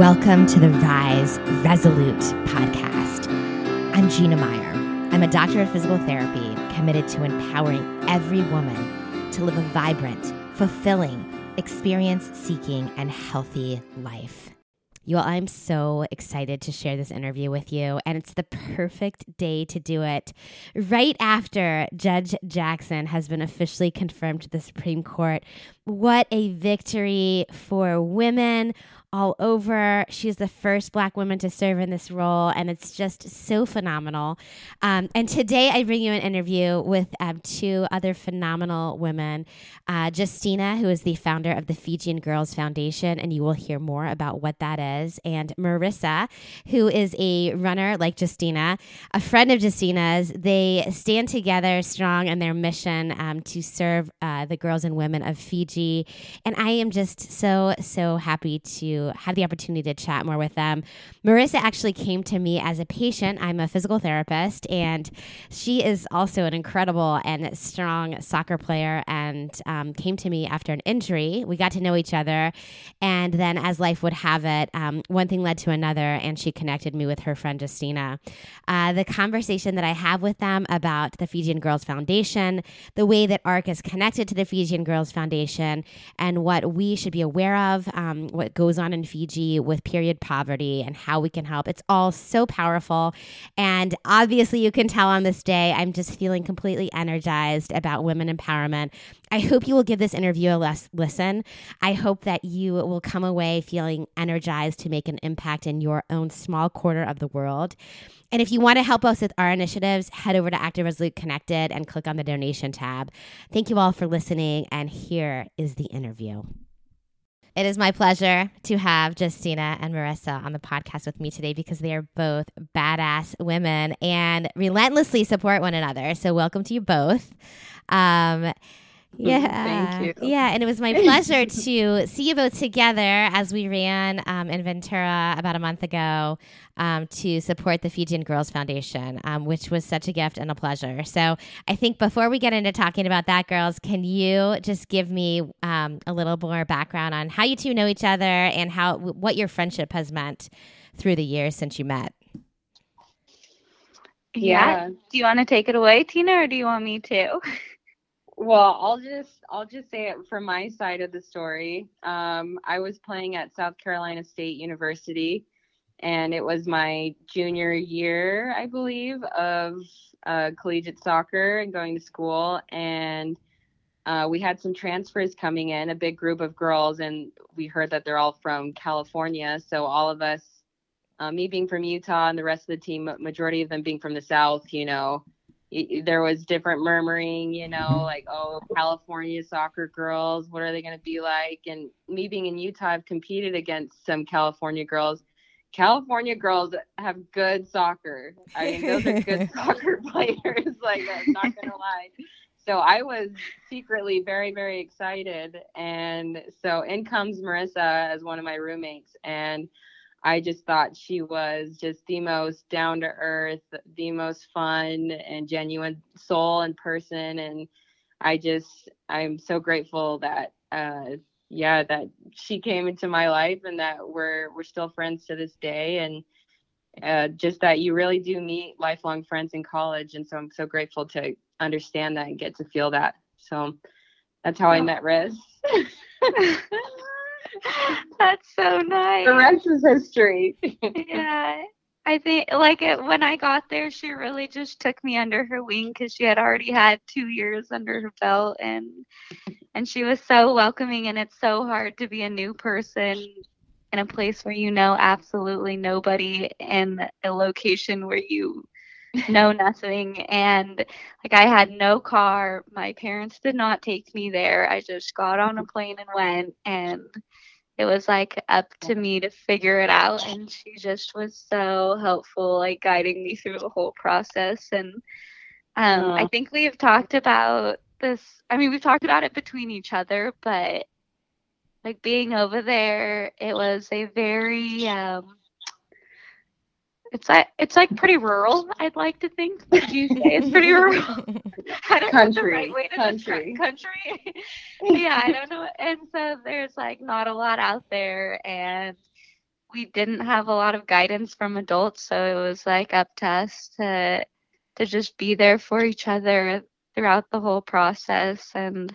Welcome to the Rise Resolute podcast. I'm Gina Meyer. I'm a doctor of physical therapy committed to empowering every woman to live a vibrant, fulfilling, experience seeking, and healthy life. You all, I'm so excited to share this interview with you, and it's the perfect day to do it right after Judge Jackson has been officially confirmed to the Supreme Court. What a victory for women all over. She's the first Black woman to serve in this role, and it's just so phenomenal. Um, and today I bring you an interview with um, two other phenomenal women uh, Justina, who is the founder of the Fijian Girls Foundation, and you will hear more about what that is, and Marissa, who is a runner like Justina, a friend of Justina's. They stand together strong in their mission um, to serve uh, the girls and women of Fiji. And I am just so, so happy to have the opportunity to chat more with them. Marissa actually came to me as a patient. I'm a physical therapist, and she is also an incredible and strong soccer player and um, came to me after an injury. We got to know each other. And then, as life would have it, um, one thing led to another, and she connected me with her friend Justina. Uh, the conversation that I have with them about the Fijian Girls Foundation, the way that ARC is connected to the Fijian Girls Foundation, and what we should be aware of, um, what goes on in Fiji with period poverty and how we can help. It's all so powerful. And obviously, you can tell on this day, I'm just feeling completely energized about women empowerment. I hope you will give this interview a less listen. I hope that you will come away feeling energized to make an impact in your own small corner of the world. And if you want to help us with our initiatives, head over to Active Resolute Connected and click on the donation tab. Thank you all for listening. And here is the interview. It is my pleasure to have Justina and Marissa on the podcast with me today because they are both badass women and relentlessly support one another. So, welcome to you both. Um, yeah. Thank you. Yeah. And it was my pleasure to see you both together as we ran um, in Ventura about a month ago um, to support the Fijian Girls Foundation, um, which was such a gift and a pleasure. So I think before we get into talking about that, girls, can you just give me um, a little more background on how you two know each other and how what your friendship has meant through the years since you met? Yeah. Yeah. Do you want to take it away, Tina, or do you want me to? Well, I'll just I'll just say it from my side of the story. Um, I was playing at South Carolina State University, and it was my junior year, I believe, of uh, collegiate soccer and going to school. And uh, we had some transfers coming in, a big group of girls, and we heard that they're all from California. So all of us, uh, me being from Utah, and the rest of the team, majority of them being from the South, you know there was different murmuring, you know, mm-hmm. like, oh, California soccer girls, what are they going to be like? And me being in Utah, I've competed against some California girls. California girls have good soccer. I mean, those are good soccer players. Like, I'm not going to lie. So I was secretly very, very excited. And so in comes Marissa as one of my roommates. And I just thought she was just the most down to earth, the most fun and genuine soul and person. And I just, I'm so grateful that, uh, yeah, that she came into my life and that we're we're still friends to this day. And uh, just that you really do meet lifelong friends in college. And so I'm so grateful to understand that and get to feel that. So that's how I met Riz. That's so nice. the rest is history. yeah. I think like it, when I got there, she really just took me under her wing because she had already had two years under her belt, and and she was so welcoming. And it's so hard to be a new person in a place where you know absolutely nobody, in a location where you know nothing. And like I had no car, my parents did not take me there. I just got on a plane and went, and it was like up to me to figure it out. And she just was so helpful like guiding me through the whole process. And um, i think we've talked about this i mean we've talked about it between each other but like being over there it was a very um it's like it's like pretty rural i'd like to think would you say it's pretty rural I don't know the Country, right way to country. describe country. yeah, I don't know. And so there's like not a lot out there, and we didn't have a lot of guidance from adults, so it was like up to us to to just be there for each other throughout the whole process and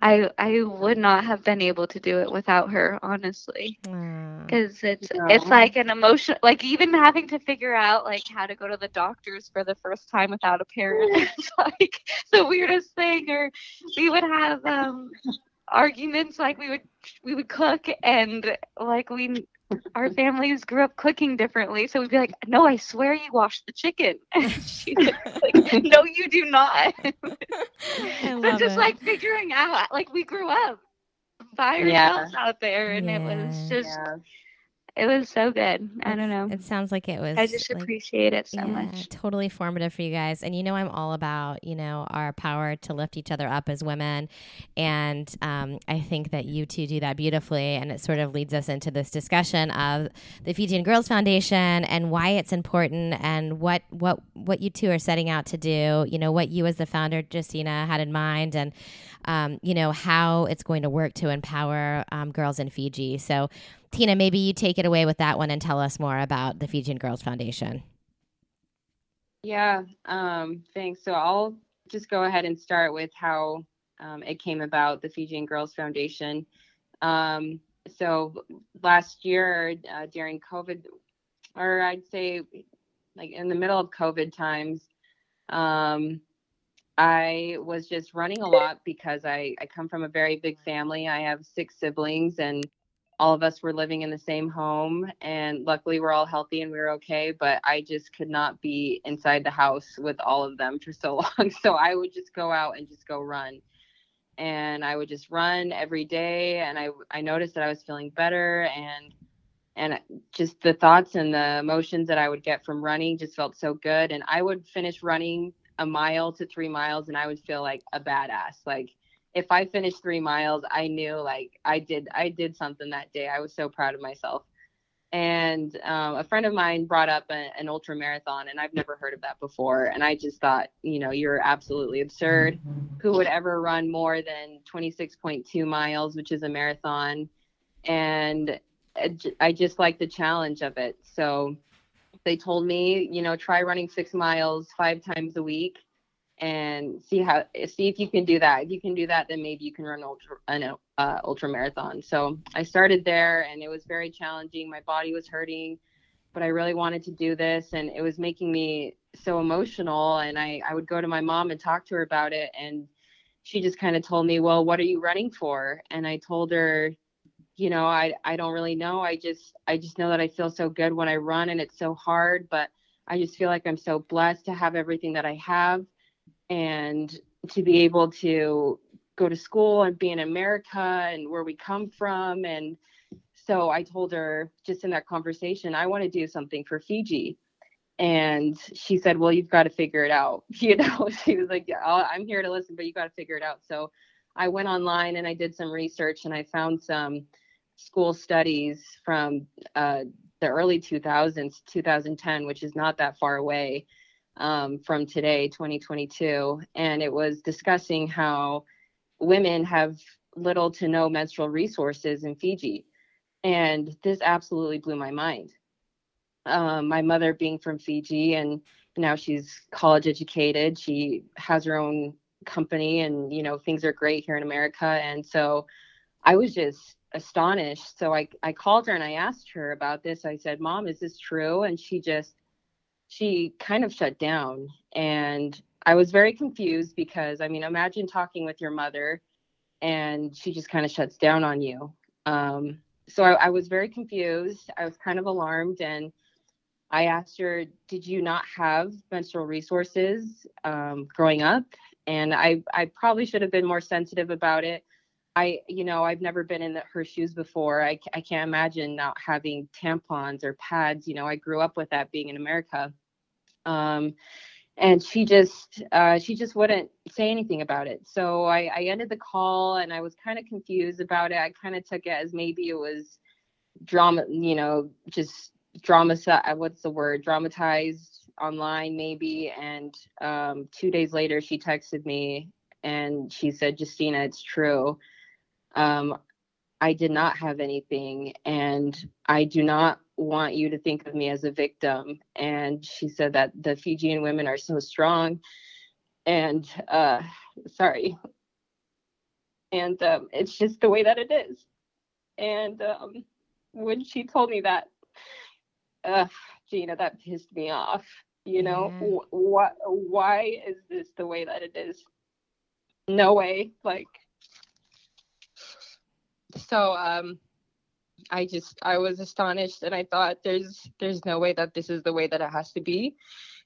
I I would not have been able to do it without her, honestly. Because it's yeah. it's like an emotion, like even having to figure out like how to go to the doctors for the first time without a parent. it's like the weirdest thing. Or we would have um arguments like we would we would cook and like we our families grew up cooking differently. So we'd be like, no, I swear you washed the chicken. And she's like, no, you do not. so just it. like figuring out, like we grew up by ourselves yeah. out there and yeah. it was just yeah it was so good. I don't know. It sounds like it was. I just like, appreciate it so yeah, much. Totally formative for you guys. And you know, I'm all about, you know, our power to lift each other up as women. And um, I think that you two do that beautifully. And it sort of leads us into this discussion of the Fijian Girls Foundation and why it's important and what, what, what you two are setting out to do, you know, what you as the founder, Justina, had in mind and, um, you know, how it's going to work to empower um, girls in Fiji. So, Tina, maybe you take it away with that one and tell us more about the Fijian Girls Foundation. Yeah, um, thanks. So I'll just go ahead and start with how um, it came about, the Fijian Girls Foundation. Um, so last year uh, during COVID, or I'd say like in the middle of COVID times, um, I was just running a lot because I, I come from a very big family. I have six siblings and all of us were living in the same home and luckily we're all healthy and we were okay but i just could not be inside the house with all of them for so long. So i would just go out and just go run. And i would just run every day and i i noticed that i was feeling better and and just the thoughts and the emotions that i would get from running just felt so good. And i would finish running a mile to 3 miles and i would feel like a badass like if I finished three miles, I knew like I did I did something that day. I was so proud of myself. And um, a friend of mine brought up a, an ultra marathon, and I've never heard of that before. And I just thought, you know, you're absolutely absurd. Who would ever run more than 26.2 miles, which is a marathon? And I just like the challenge of it. So they told me, you know, try running six miles five times a week and see how see if you can do that. If you can do that, then maybe you can run ultra an uh, ultra marathon. So I started there, and it was very challenging. My body was hurting, but I really wanted to do this, and it was making me so emotional. And I I would go to my mom and talk to her about it, and she just kind of told me, "Well, what are you running for?" And I told her, you know, I I don't really know. I just I just know that I feel so good when I run, and it's so hard, but I just feel like I'm so blessed to have everything that I have and to be able to go to school and be in America and where we come from. And so I told her just in that conversation, I want to do something for Fiji. And she said, Well, you've got to figure it out. You know, she was like, Yeah, I'm here to listen, but you got to figure it out. So I went online and I did some research and I found some school studies from uh, the early 2000s, 2010, which is not that far away um, from today, 2022, and it was discussing how women have little to no menstrual resources in Fiji. And this absolutely blew my mind. Um, my mother being from Fiji and now she's college educated, she has her own company and, you know, things are great here in America. And so I was just astonished. So I, I called her and I asked her about this. I said, Mom, is this true? And she just she kind of shut down and I was very confused because I mean, imagine talking with your mother and she just kind of shuts down on you. Um, so I, I, was very confused. I was kind of alarmed and I asked her, Did you not have menstrual resources um, growing up? And I, I probably should have been more sensitive about it. I, you know, I've never been in the, her shoes before. I, I can't imagine not having tampons or pads. You know, I grew up with that being in America. Um, and she just uh, she just wouldn't say anything about it. So I, I ended the call and I was kind of confused about it. I kind of took it as maybe it was drama, you know, just drama. Uh, what's the word? Dramatized online maybe. And um, two days later, she texted me and she said, "Justina, it's true." Um, I did not have anything and I do not want you to think of me as a victim. And she said that the Fijian women are so strong. And uh, sorry. And um, it's just the way that it is. And um, when she told me that, uh, Gina, that pissed me off. You know, yeah. what? Why is this the way that it is? No way. Like, so um, I just I was astonished, and I thought there's there's no way that this is the way that it has to be.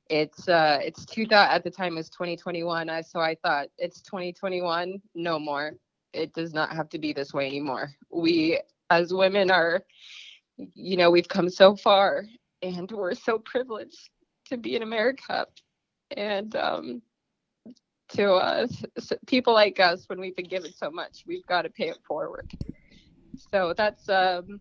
It's uh it's two thought at the time is 2021, I, so I thought it's 2021, no more. It does not have to be this way anymore. We as women are, you know, we've come so far, and we're so privileged to be in America, and um, to us, people like us when we've been given so much, we've got to pay it forward. So that's um,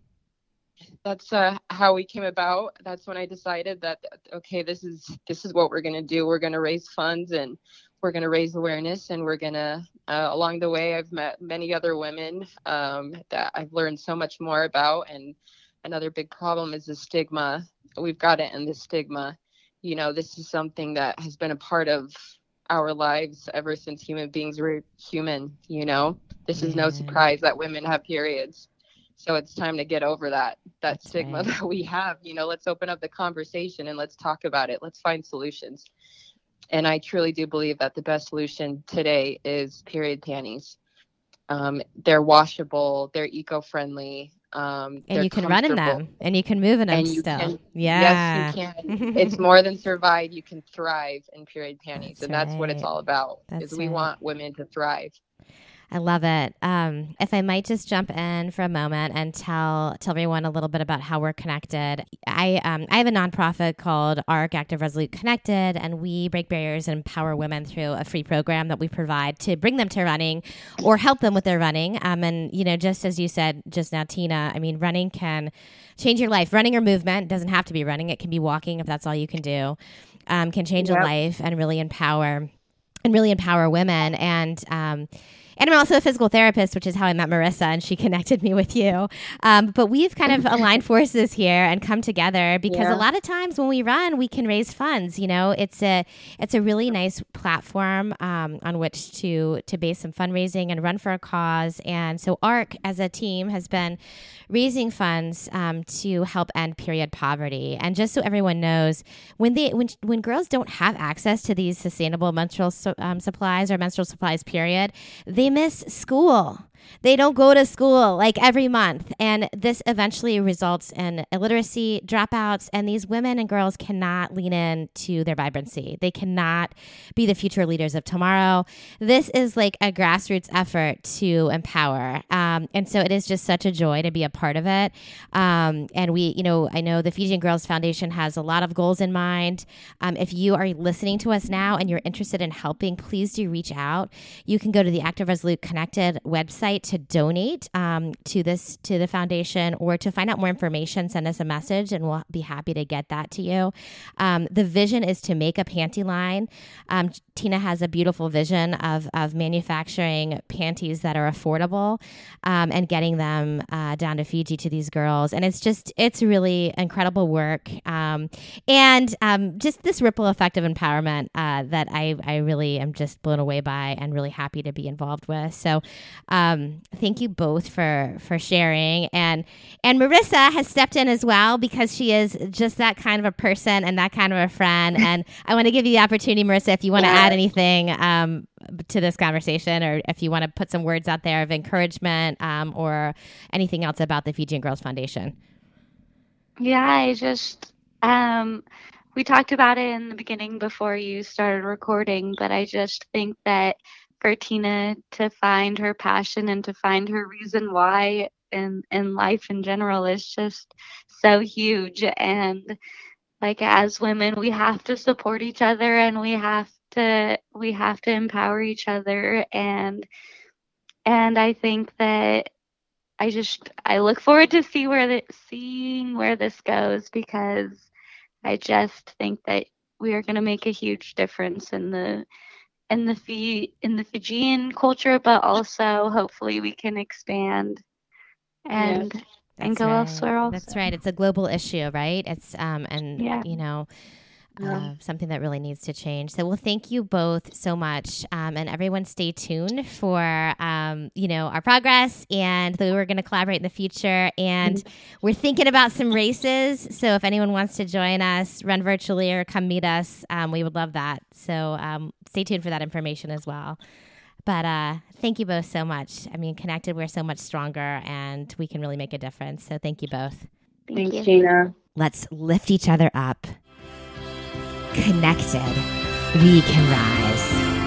that's uh, how we came about. That's when I decided that okay, this is this is what we're gonna do. We're gonna raise funds and we're gonna raise awareness, and we're gonna uh, along the way, I've met many other women um, that I've learned so much more about. And another big problem is the stigma. We've got to end the stigma. You know, this is something that has been a part of our lives ever since human beings were human. You know, this is no surprise that women have periods. So it's time to get over that that That's stigma right. that we have. You know, let's open up the conversation and let's talk about it. Let's find solutions. And I truly do believe that the best solution today is period panties. Um, they're washable, they're eco-friendly, um, and you can run in them and you can move in them still. Can, yeah. Yes, you can. it's more than survive. You can thrive in period panties. That's and that's right. what it's all about that's is we want women to thrive. I love it. Um, if I might just jump in for a moment and tell tell everyone a little bit about how we're connected. I um, I have a nonprofit called ARC Active Resolute Connected, and we break barriers and empower women through a free program that we provide to bring them to running or help them with their running. Um, and you know, just as you said just now, Tina, I mean, running can change your life. Running or movement doesn't have to be running; it can be walking if that's all you can do. Um, can change yep. a life and really empower and really empower women and um, and I'm also a physical therapist, which is how I met Marissa, and she connected me with you. Um, but we've kind of aligned forces here and come together because yeah. a lot of times when we run, we can raise funds. You know, it's a it's a really nice platform um, on which to to base some fundraising and run for a cause. And so ARC as a team has been raising funds um, to help end period poverty. And just so everyone knows, when they when when girls don't have access to these sustainable menstrual su- um, supplies or menstrual supplies, period, they miss school. They don't go to school like every month. And this eventually results in illiteracy, dropouts, and these women and girls cannot lean in to their vibrancy. They cannot be the future leaders of tomorrow. This is like a grassroots effort to empower. Um, and so it is just such a joy to be a part of it. Um, and we, you know, I know the Fijian Girls Foundation has a lot of goals in mind. Um, if you are listening to us now and you're interested in helping, please do reach out. You can go to the Active Resolute Connected website to donate um, to this to the foundation or to find out more information, send us a message, and we'll be happy to get that to you. Um, the vision is to make a panty line. Um, Tina has a beautiful vision of of manufacturing panties that are affordable um, and getting them uh, down to Fiji to these girls, and it's just it's really incredible work um, and um, just this ripple effect of empowerment uh, that I I really am just blown away by and really happy to be involved with. So. Um, thank you both for for sharing. And and Marissa has stepped in as well because she is just that kind of a person and that kind of a friend. And I want to give you the opportunity Marissa if you want to add anything um, to this conversation or if you want to put some words out there of encouragement um, or anything else about the Fijian Girls Foundation. Yeah, I just um, we talked about it in the beginning before you started recording, but I just think that for Tina to find her passion and to find her reason why in in life in general is just so huge. And like as women we have to support each other and we have to we have to empower each other. And and I think that I just I look forward to see where the seeing where this goes because I just think that we are going to make a huge difference in the in the Fi- in the Fijian culture, but also hopefully we can expand and Yes. and go right. elsewhere also. That's right. It's a global issue, right? It's um and Yeah. you know Yeah. uh, something that really needs to change. So, well, thank you both so much, um, and everyone, stay tuned for um, you know our progress, and that we're going to collaborate in the future. And we're thinking about some races. So, if anyone wants to join us, run virtually or come meet us, um, we would love that. So, um, stay tuned for that information as well. But uh, thank you both so much. I mean, connected, we're so much stronger, and we can really make a difference. So, thank you both. Thank Thanks, you. Gina. Let's lift each other up. Connected, we can rise.